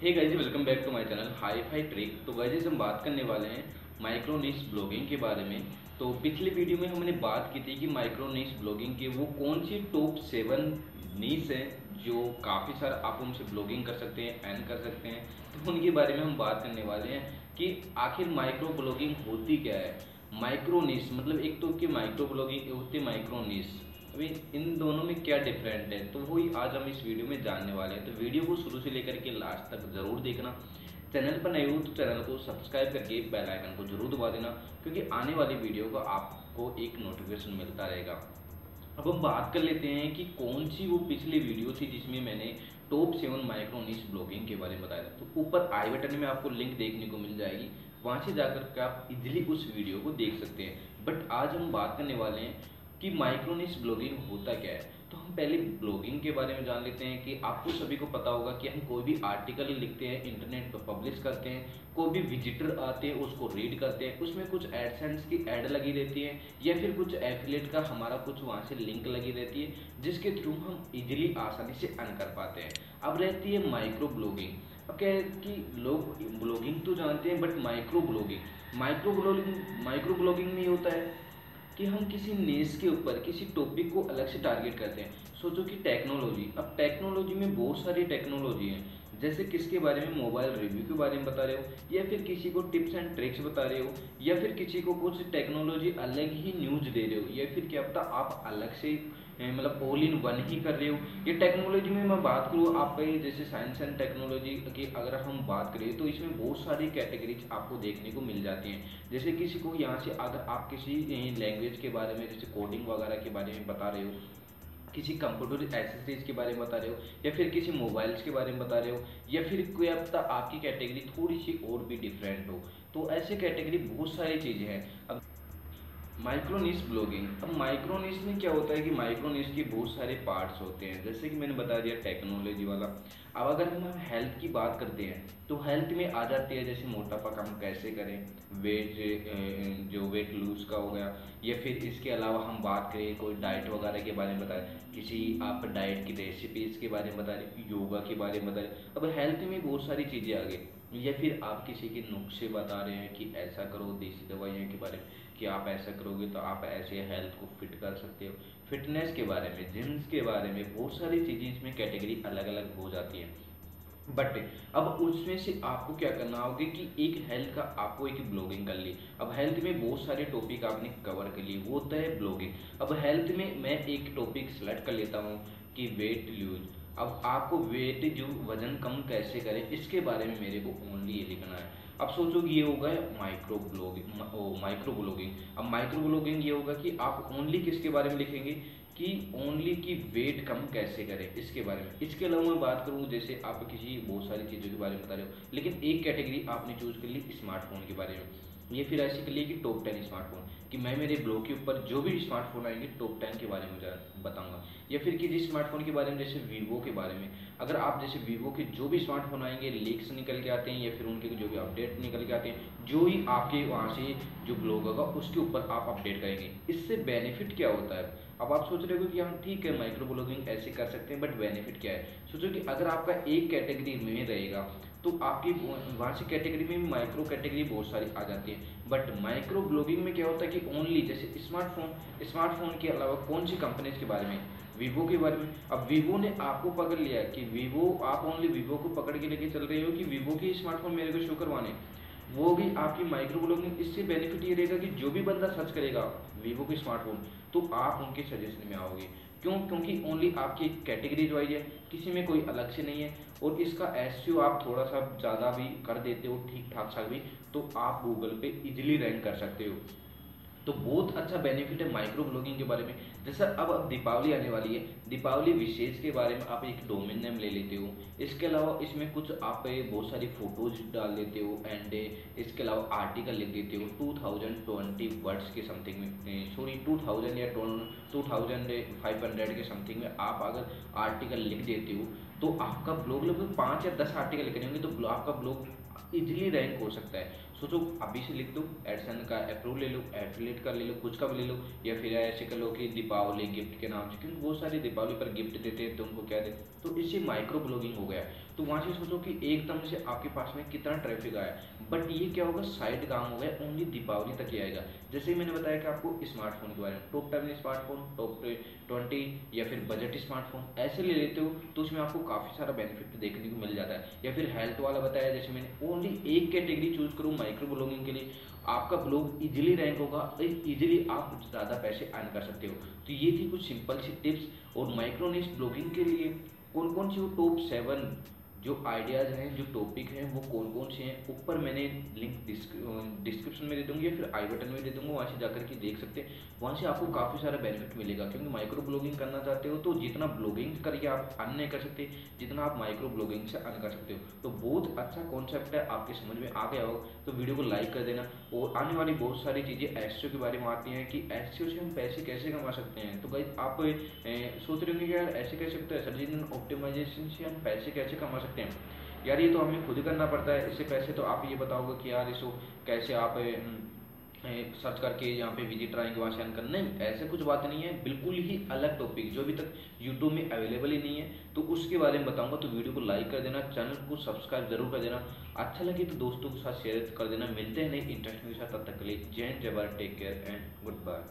Hey guys welcome back to my channel hi fi trick तो guys हम बात करने वाले हैं माइक्रोनिस ब्लॉगिंग के बारे में। तो पिछले वीडियो में हमने बात की थी कि माइक्रोनिस ब्लॉगिंग के वो कौन सी टॉप सेवन नीस हैं जो काफ़ी सारा आप उनसे ब्लॉगिंग कर सकते हैं एन कर सकते हैं। तो उनके बारे में हम बात करने वाले हैं कि आखिर माइक्रो ब्लॉगिंग होती क्या है? माइक्रोनिस मतलब एक तो कि माइक्रो ब्लॉगिंग होती है माइक्रोनिस अभी इन दोनों में क्या डिफरेंट है? तो वही आज हम इस वीडियो में जानने वाले हैं। तो वीडियो को शुरू से लेकर के लास्ट तक ज़रूर देखना। चैनल पर नए हो तो चैनल को सब्सक्राइब करके बेल आइकन को ज़रूर दबा देना, क्योंकि आने वाली वीडियो का आपको एक नोटिफिकेशन मिलता रहेगा। अब हम बात कर लेते हैं कि कौन सी वो पिछली वीडियो थी जिसमें मैंने टॉप सेवन माइक्रोनिस ब्लॉगिंग के बारे में बताया तो ऊपर आई बटन में आपको लिंक देखने को मिल जाएगी। वहाँ से जाकर के आप इजिली उस वीडियो को देख सकते हैं। बट आज हम बात करने वाले हैं कि माइक्रोनिस ब्लॉगिंग होता क्या है? तो हम पहले ब्लॉगिंग के बारे में जान लेते हैं कि आपको सभी को पता होगा कि हम कोई भी आर्टिकल लिखते हैं इंटरनेट पर पब्लिश करते हैं, कोई भी विजिटर आते हैं, उसको रीड करते हैं, उसमें कुछ एडसेंस की एड लगी रहती है, या फिर कुछ एफिलेट का हमारा कुछ वहाँ से लिंक लगी रहती है, जिसके थ्रू हम इजिली आसानी से अर्न कर पाते हैं। अब रहती है माइक्रो ब्लॉगिंग अब क्या है कि लोग ब्लॉगिंग तो जानते हैं but micro blogging micro blogging micro blogging में होता है। कि हम किसी नेस के ऊपर, किसी टॉपिक को अलग से टारगेट करते हैं। सोचो कि टेक्नोलॉजी अब टेक्नोलॉजी में बहुत सारी टेक्नोलॉजी है। जैसे किसके बारे में मोबाइल रिव्यू के बारे में बता रहे हो, या फिर किसी को टिप्स एंड ट्रिक्स बता रहे हो, या फिर किसी को कुछ टेक्नोलॉजी अलग ही न्यूज़ दे रहे हो, या फिर क्या पता आप अलग से मतलब ऑल इन वन ही कर रहे हो। ये टेक्नोलॉजी में मैं बात करूँ आप जैसे साइंस एंड टेक्नोलॉजी की अगर हम बात करें तो इसमें बहुत सारी कैटेगरीज आपको देखने को मिल जाती हैं। जैसे किसी को यहाँ से अगर आप किसी लैंग्वेज के बारे में, जैसे कोडिंग वगैरह के बारे में बता रहे हो किसी कंप्यूटर एसेसरीज के बारे में बता रहे हो, या फिर किसी मोबाइल्स के बारे में बता रहे हो, या फिर कोई अब आपकी कैटेगरी थोड़ी सी और भी डिफरेंट हो तो ऐसे कैटेगरी बहुत सारी चीज़ें हैं। अब माइक्रोनिस ब्लॉगिंग अब माइक्रोनिस में क्या होता है कि माइक्रोनिस के बहुत सारे पार्ट्स होते हैं। जैसे कि मैंने बता दिया टेक्नोलॉजी वाला। अब अगर हम हेल्थ की बात करते हैं तो हेल्थ में आ जाती है जैसे मोटापा कम कैसे करें? वेट जो वेट लूज का हो गया। या फिर इसके अलावा हम बात करें, कोई डाइट वगैरह के बारे में बता रहे किसी आप डाइट की रेसिपीज़ के बारे में बता रहे योगा के बारे में बता रहे अब हेल्थ में बहुत सारी चीज़ें आ गई। या फिर आप किसी के नुस्खे बता रहे हैं कि ऐसा करो, देसी दवाइयों के बारे में। कि आप ऐसा करोगे तो आप ऐसे हेल्थ को फिट कर सकते हो। फिटनेस के बारे में जिम्स के बारे में बहुत सारी चीज़ें इसमें कैटेगरी अलग अलग हो जाती हैं। बट अब उसमें से आपको क्या करना होगा कि एक हेल्थ का आपको एक ब्लॉगिंग कर ली। अब हेल्थ में बहुत सारे टॉपिक आपने कवर कर लिए, वो होता है ब्लॉगिंग अब हेल्थ में मैं एक टॉपिक सेलेक्ट कर लेता हूँ कि वेट लूज अब आपको वेट जो वज़न कम कैसे करें, इसके बारे में मेरे को ओनली ये लिखना है। अब सोचो कि ये होगा माइक्रो ब्लॉगिंग माइक्रो ब्लॉगिंग अब माइक्रो ब्लॉगिंग ये होगा कि आप ओनली किसके बारे में लिखेंगे? कि ओनली की वेट कम कैसे करें, इसके बारे में। इसके अलावा मैं बात करूँ, जैसे आप किसी बहुत सारी चीज़ों के बारे में बता रहे हो, लेकिन एक कैटेगरी आपने चूज़ कर ली स्मार्टफ़ोन के बारे में। ये फिर ऐसे कर लिए कि टॉप टेन स्मार्टफ़ोन कि मैं मेरे ब्लॉग के ऊपर जो भी स्मार्टफ़ोन आएँगे टॉप टेन के बारे में बताऊँगा। या फिर किसी स्मार्टफ़ोन के बारे में, जैसे वीवो के बारे में, अगर आप जैसे वीवो के जो भी स्मार्टफ़ोन आएँगे लीक्स निकल के आते हैं, या फिर उनके जो भी अपडेट निकल के आते हैं, जो ही आपके वहाँ से जो ब्लॉग होगा, उसके ऊपर आप अपडेट करेंगे। इससे बेनिफिट क्या होता है? अब आप सोच रहे हो कि हम ठीक है माइक्रो ब्लॉगिंग ऐसे कर सकते हैं बट बेनिफिट क्या है? सोचो कि अगर आपका एक कैटेगरी में रहेगा तो आपकी वहाँ से कैटेगरी में माइक्रो कैटेगरी बहुत सारी आ जाती है। बट माइक्रो ब्लॉगिंग में क्या होता है कि ओनली जैसे स्मार्टफ़ोन स्मार्टफ़ोन के अलावा कौन सी कंपनीज़ के बारे में? वीवो के बारे में। अब वीवो ने आपको पकड़ लिया कि वीवो आप ओनली वीवो को पकड़ के लेके चल रहे हो कि वीवो के स्मार्टफ़ोन मेरे को शो करवाने। वो भी आपकी माइक्रो ब्लॉगिंग इससे बेनिफिट ये रहेगा कि जो भी बंदा सर्च करेगा वीवो के स्मार्टफ़ोन तो आप उनके सजेशन में आओगे। क्यों? क्योंकि ओनली आपकी कैटेगरीज वाइज है, किसी में कोई अलग से नहीं है, और इसका एस आप थोड़ा सा ज़्यादा भी कर देते हो ठीक ठाक सा भी तो आप गूगल पे इजीली रैंक कर सकते हो। तो बहुत अच्छा बेनिफिट है माइक्रो ब्लॉगिंग के बारे में। जैसा अब अब दीपावली आने वाली है। दीपावली विशेष के बारे में आप एक डोमेन नेम ले लेते हो। इसके अलावा इसमें कुछ आप बहुत सारी फ़ोटोज़ डाल देते हो एंड इसके अलावा आर्टिकल लिख देते हो। टू थाउज़ेंड ट्वेंटी वर्ड्स के समथिंग में सॉरी टू थाउज़ेंड या टू थाउज़ेंड फाइव हंड्रेड के समथिंग में आप अगर आर्टिकल लिख देते हो तो आपका ब्लॉग लगभग पाँच या दस आर्टिकल लिखने होंगे तो आपका ब्लॉग इजिली रैंक हो सकता है। सोचो अभी से लिख दो एडसन का अप्रूव ले लो एफिलेट का ले लो, कुछ का भी ले लो, या फिर ऐसे कर लो कि दीपावली गिफ्ट के नाम से, क्योंकि बहुत सारे दीपावली पर गिफ्ट देते हैं तो उनको क्या देते तो इससे माइक्रो ब्लॉगिंग हो गया। तो वहाँ से सोचो कि एकदम से आपके पास में कितना ट्रैफ़िक आया। बट ये क्या होगा साइड काम हो गया ओनली दीपावली तक ही आएगा। जैसे मैंने बताया कि आपको स्मार्टफ़ोन के बारे में top ten smartphone top twenty या फिर बजट स्मार्टफ़ोन ऐसे ले लेते हो तो उसमें आपको काफ़ी सारा बेनिफिट देखने को मिल जाता है। या फिर हेल्थ वाला बताया, जैसे मैंने ओनली एक कैटेगरी चूज़ करूँ माइक्रो ब्लॉगिंग के लिए आपका ब्लॉग इजीली रैंक होगा इजीली आप ज़्यादा पैसे अर्न कर सकते हो। तो ये थी कुछ सिंपल सी टिप्स और माइक्रोनिस्ट ब्लॉगिंग के लिए कौन कौन सी वो टॉप सेवन जो आइडियाज़ हैं, जो टॉपिक हैं, वो कौन कौन से हैं, ऊपर मैंने लिंक डिस्क्रिप्शन में दे दूँगी या फिर आई बटन में दे दूँगा, वहाँ से जाकर के देख सकते हैं। वहाँ से आपको काफ़ी सारा बेनिफिट मिलेगा, क्योंकि माइक्रो ब्लॉगिंग करना चाहते हो तो जितना ब्लॉगिंग करके आप अर्न नहीं कर सकते, जितना आप माइक्रो ब्लॉगिंग से अर्न कर सकते हो। तो बहुत अच्छा कॉन्सेप्ट है, आपके समझ में आ गया हो तो वीडियो को लाइक कर देना। और आने वाली बहुत सारी चीज़ें एस के बारे में आती हैं कि एस से हम पैसे कैसे कमा सकते हैं। तो भाई आप सोच रहे होंगे यार ऐसे कैसे सकते हैं? सर ऑप्टिमाइजेशन से हम पैसे कैसे कमा सकते हैं। यार, ये तो हमें खुद करना पड़ता है। इससे पैसे तो आप ये बताओगे कि यार, इसको कैसे आप सर्च करके यहाँ पे विज़िट आएँगे वहाँ से करना नहीं ऐसे कुछ बात नहीं है। बिल्कुल ही अलग टॉपिक जो अभी तक यूट्यूब में अवेलेबल ही नहीं है। तो उसके बारे में बताऊँगा। तो वीडियो को लाइक कर देना चैनल को सब्सक्राइब ज़रूर कर देना। अच्छा लगे तो दोस्तों के साथ शेयर कर देना। मिलते हैं नई इंटरेस्टिंग के साथ तब तक के लिए। जय Bharat take care and good bye